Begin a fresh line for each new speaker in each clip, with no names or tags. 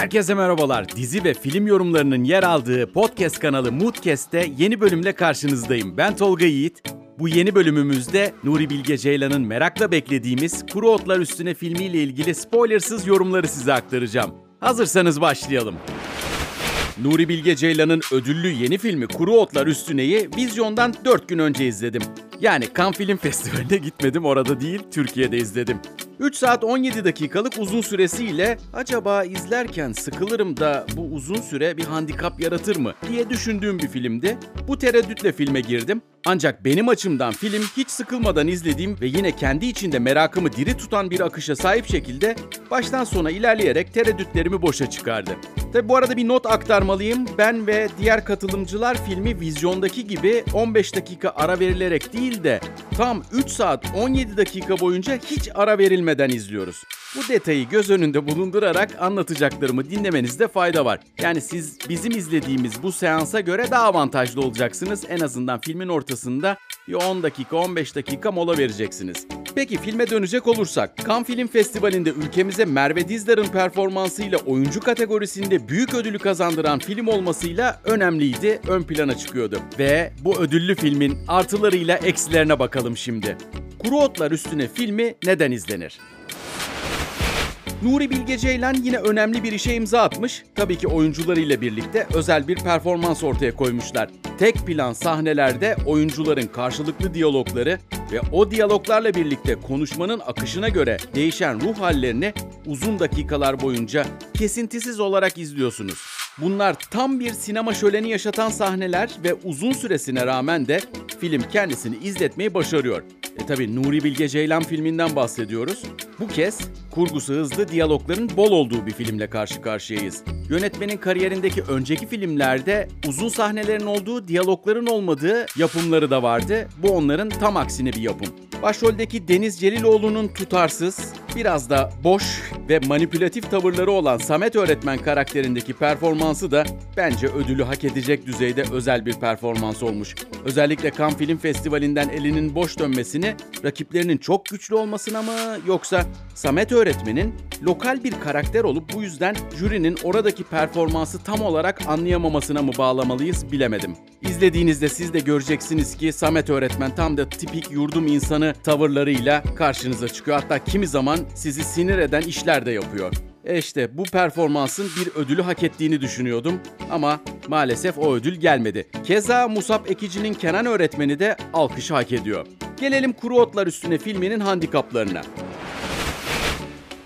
Herkese merhabalar. Dizi ve film yorumlarının yer aldığı podcast kanalı Moodcast'te yeni bölümle karşınızdayım. Ben Tolga Yiğit. Bu yeni bölümümüzde Nuri Bilge Ceylan'ın merakla beklediğimiz Kuru Otlar Üstüne filmiyle ilgili spoilersız yorumları size aktaracağım. Hazırsanız başlayalım. Nuri Bilge Ceylan'ın ödüllü yeni filmi Kuru Otlar Üstüne'yi vizyondan 4 gün önce izledim. Yani Cannes Film Festivali'ne gitmedim orada değil, Türkiye'de izledim. 3 saat 17 dakikalık uzun süresiyle acaba izlerken sıkılırım da bu uzun süre bir handikap yaratır mı diye düşündüğüm bir filmdi. Bu tereddütle filme girdim. Ancak benim açımdan film hiç sıkılmadan izlediğim ve yine kendi içinde merakımı diri tutan bir akışa sahip şekilde baştan sona ilerleyerek tereddütlerimi boşa çıkardı. Tabi bu arada bir not aktarmalıyım. Ben ve diğer katılımcılar filmi vizyondaki gibi 15 dakika ara verilerek değil de tam 3 saat 17 dakika boyunca hiç ara verilmeden izliyoruz. Bu detayı göz önünde bulundurarak anlatacaklarımı dinlemenizde fayda var. Yani siz bizim izlediğimiz bu seansa göre daha avantajlı olacaksınız. En azından filmin ortasında bir 10 dakika 15 dakika mola vereceksiniz. Peki filme dönecek olursak, Cannes Film Festivali'nde ülkemize Merve Dizdar'ın performansıyla oyuncu kategorisinde büyük ödülü kazandıran film olmasıyla önemliydi, ön plana çıkıyordu. Ve bu ödüllü filmin artılarıyla eksilerine bakalım şimdi. Kuru Otlar Üstüne filmi neden izlenir? Nuri Bilge Ceylan yine önemli bir işe imza atmış. Tabii ki oyuncularıyla birlikte özel bir performans ortaya koymuşlar. Tek plan sahnelerde oyuncuların karşılıklı diyalogları ve o diyaloglarla birlikte konuşmanın akışına göre değişen ruh hallerini uzun dakikalar boyunca kesintisiz olarak izliyorsunuz. Bunlar tam bir sinema şöleni yaşatan sahneler ve uzun süresine rağmen de film kendisini izletmeyi başarıyor. E tabi Nuri Bilge Ceylan filminden bahsediyoruz. Bu kez kurgusu hızlı, diyalogların bol olduğu bir filmle karşı karşıyayız. Yönetmenin kariyerindeki önceki filmlerde uzun sahnelerin olduğu, diyalogların olmadığı yapımları da vardı. Bu onların tam aksine bir yapım. Başroldeki Deniz Celiloğlu'nun tutarsız, biraz da boş ve manipülatif tavırları olan Samet öğretmen karakterindeki performansı da bence ödülü hak edecek düzeyde özel bir performans olmuş. Özellikle Cannes Film Festivali'nden elinin boş dönmesini rakiplerinin çok güçlü olmasına mı yoksa Samet öğretmenin lokal bir karakter olup bu yüzden jürinin oradaki performansı tam olarak anlayamamasına mı bağlamalıyız bilemedim. İzlediğinizde siz de göreceksiniz ki Samet öğretmen tam da tipik yurdum insanı tavırlarıyla karşınıza çıkıyor. Hatta kimi zaman sizi sinir eden işler de yapıyor. E işte bu performansın bir ödülü hak ettiğini düşünüyordum ama maalesef o ödül gelmedi. Keza Musab Ekici'nin Kenan öğretmeni de alkış hak ediyor. Gelelim Kuru Otlar Üstüne filminin handikaplarına.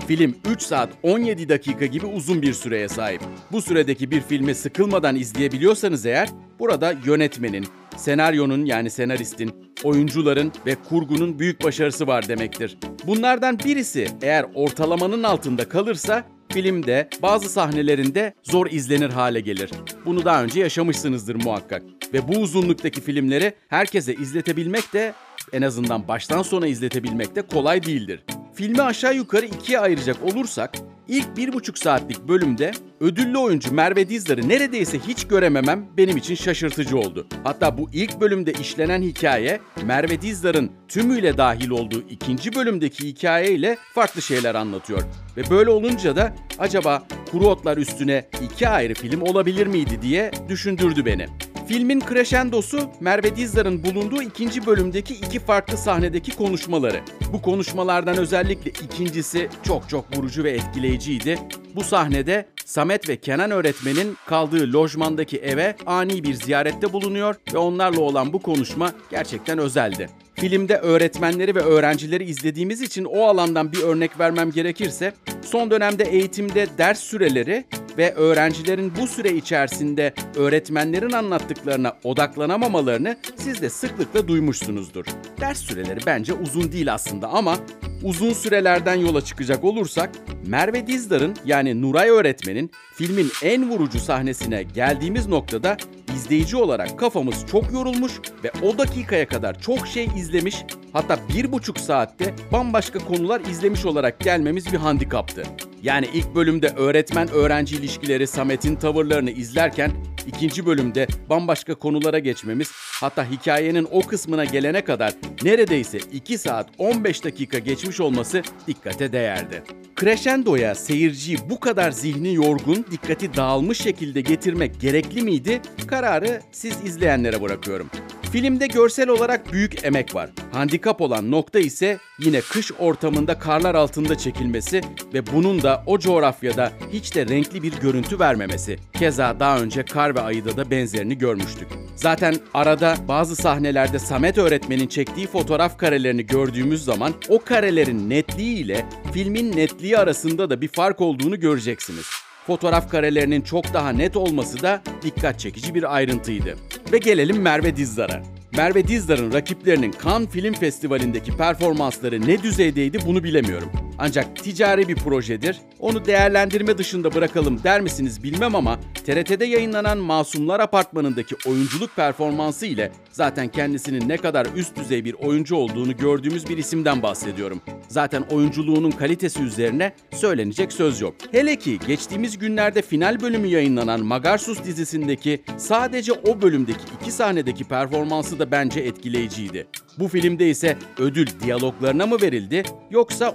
Film 3 saat 17 dakika gibi uzun bir süreye sahip. Bu süredeki bir filmi sıkılmadan izleyebiliyorsanız eğer, burada yönetmenin, senaryonun yani senaristin, oyuncuların ve kurgunun büyük başarısı var demektir. Bunlardan birisi eğer ortalamanın altında kalırsa filmde bazı sahnelerinde zor izlenir hale gelir. Bunu daha önce yaşamışsınızdır muhakkak. Ve bu uzunluktaki filmleri herkese izletebilmek de en azından baştan sona izletebilmek de kolay değildir. Filmi aşağı yukarı ikiye ayıracak olursak, ilk bir buçuk saatlik bölümde ödüllü oyuncu Merve Dizdar'ı neredeyse hiç görememem benim için şaşırtıcı oldu. Hatta bu ilk bölümde işlenen hikaye, Merve Dizdar'ın tümüyle dahil olduğu ikinci bölümdeki hikaye ile farklı şeyler anlatıyor. Ve böyle olunca da acaba Kuru Otlar üstüne iki ayrı film olabilir miydi diye düşündürdü beni. Filmin crescendosu Merve Dizdar'ın bulunduğu ikinci bölümdeki iki farklı sahnedeki konuşmaları. Bu konuşmalardan özellikle ikincisi çok çok vurucu ve etkileyiciydi. Bu sahnede Samet ve Kenan öğretmenin kaldığı lojmandaki eve ani bir ziyarette bulunuyor ve onlarla olan bu konuşma gerçekten özeldi. Filmde öğretmenleri ve öğrencileri izlediğimiz için o alandan bir örnek vermem gerekirse, son dönemde eğitimde ders süreleri ve öğrencilerin bu süre içerisinde öğretmenlerin anlattıklarına odaklanamamalarını siz de sıklıkla duymuşsunuzdur. Ders süreleri bence uzun değil aslında ama uzun sürelerden yola çıkacak olursak Merve Dizdar'ın yani Nuray öğretmenin filmin en vurucu sahnesine geldiğimiz noktada izleyici olarak kafamız çok yorulmuş ve o dakikaya kadar çok şey izlemiş hatta bir buçuk saatte bambaşka konular izlemiş olarak gelmemiz bir handikaptı. Yani ilk bölümde öğretmen-öğrenci ilişkileri Samet'in tavırlarını izlerken ikinci bölümde bambaşka konulara geçmemiz hatta hikayenin o kısmına gelene kadar neredeyse 2 saat 15 dakika geçmiş olması dikkate değerdi. Crescendo'ya seyirciyi bu kadar zihni yorgun, dikkati dağılmış şekilde getirmek gerekli miydi? Kararı siz izleyenlere bırakıyorum. Filmde görsel olarak büyük emek var. Handikap olan nokta ise yine kış ortamında karlar altında çekilmesi ve bunun da o coğrafyada hiç de renkli bir görüntü vermemesi. Keza daha önce Kar ve Ayı'da da benzerini görmüştük. Zaten arada bazı sahnelerde Samet öğretmenin çektiği fotoğraf karelerini gördüğümüz zaman o karelerin netliği ile filmin netliği arasında da bir fark olduğunu göreceksiniz. Fotoğraf karelerinin çok daha net olması da dikkat çekici bir ayrıntıydı. Ve gelelim Merve Dizdar'a. Merve Dizdar'ın rakiplerinin Cannes Film Festivali'ndeki performansları ne düzeydeydi bunu bilemiyorum. Ancak ticari bir projedir. Onu değerlendirme dışında bırakalım der misiniz bilmem ama TRT'de yayınlanan Masumlar Apartmanı'ndaki oyunculuk performansı ile zaten kendisinin ne kadar üst düzey bir oyuncu olduğunu gördüğümüz bir isimden bahsediyorum. Zaten oyunculuğunun kalitesi üzerine söylenecek söz yok. Hele ki geçtiğimiz günlerde final bölümü yayınlanan Magarsus dizisindeki sadece o bölümdeki iki sahnedeki performansı da bence etkileyiciydi. Bu filmde ise ödül diyaloglarına mı verildi yoksa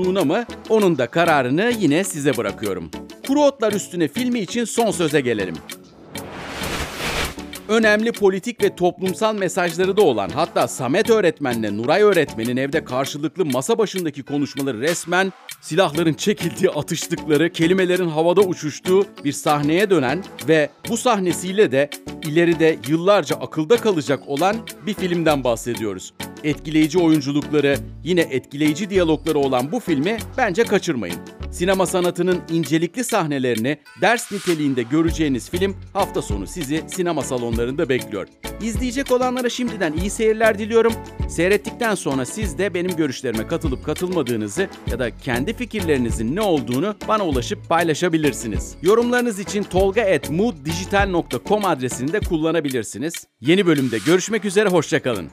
oyunculuğuna mı? Onun da kararını yine size bırakıyorum. Kuru Otlar Üstüne filmi için son söze gelelim önemli politik ve toplumsal mesajları da olan hatta Samet öğretmenle Nuray öğretmenin evde karşılıklı masa başındaki konuşmaları resmen silahların çekildiği, atıştıkları, kelimelerin havada uçuştuğu bir sahneye dönen ve bu sahnesiyle de ileride yıllarca akılda kalacak olan bir filmden bahsediyoruz. Etkileyici oyunculukları, yine etkileyici diyalogları olan bu filmi bence kaçırmayın. Sinema sanatının incelikli sahnelerini ders niteliğinde göreceğiniz film hafta sonu sizi sinema salonlarında bekliyor. İzleyecek olanlara şimdiden iyi seyirler diliyorum. Seyrettikten sonra siz de benim görüşlerime katılıp katılmadığınızı ya da kendi fikirlerinizin ne olduğunu bana ulaşıp paylaşabilirsiniz. Yorumlarınız için tolga.mooddigital.com adresini de kullanabilirsiniz. Yeni bölümde görüşmek üzere, hoşçakalın.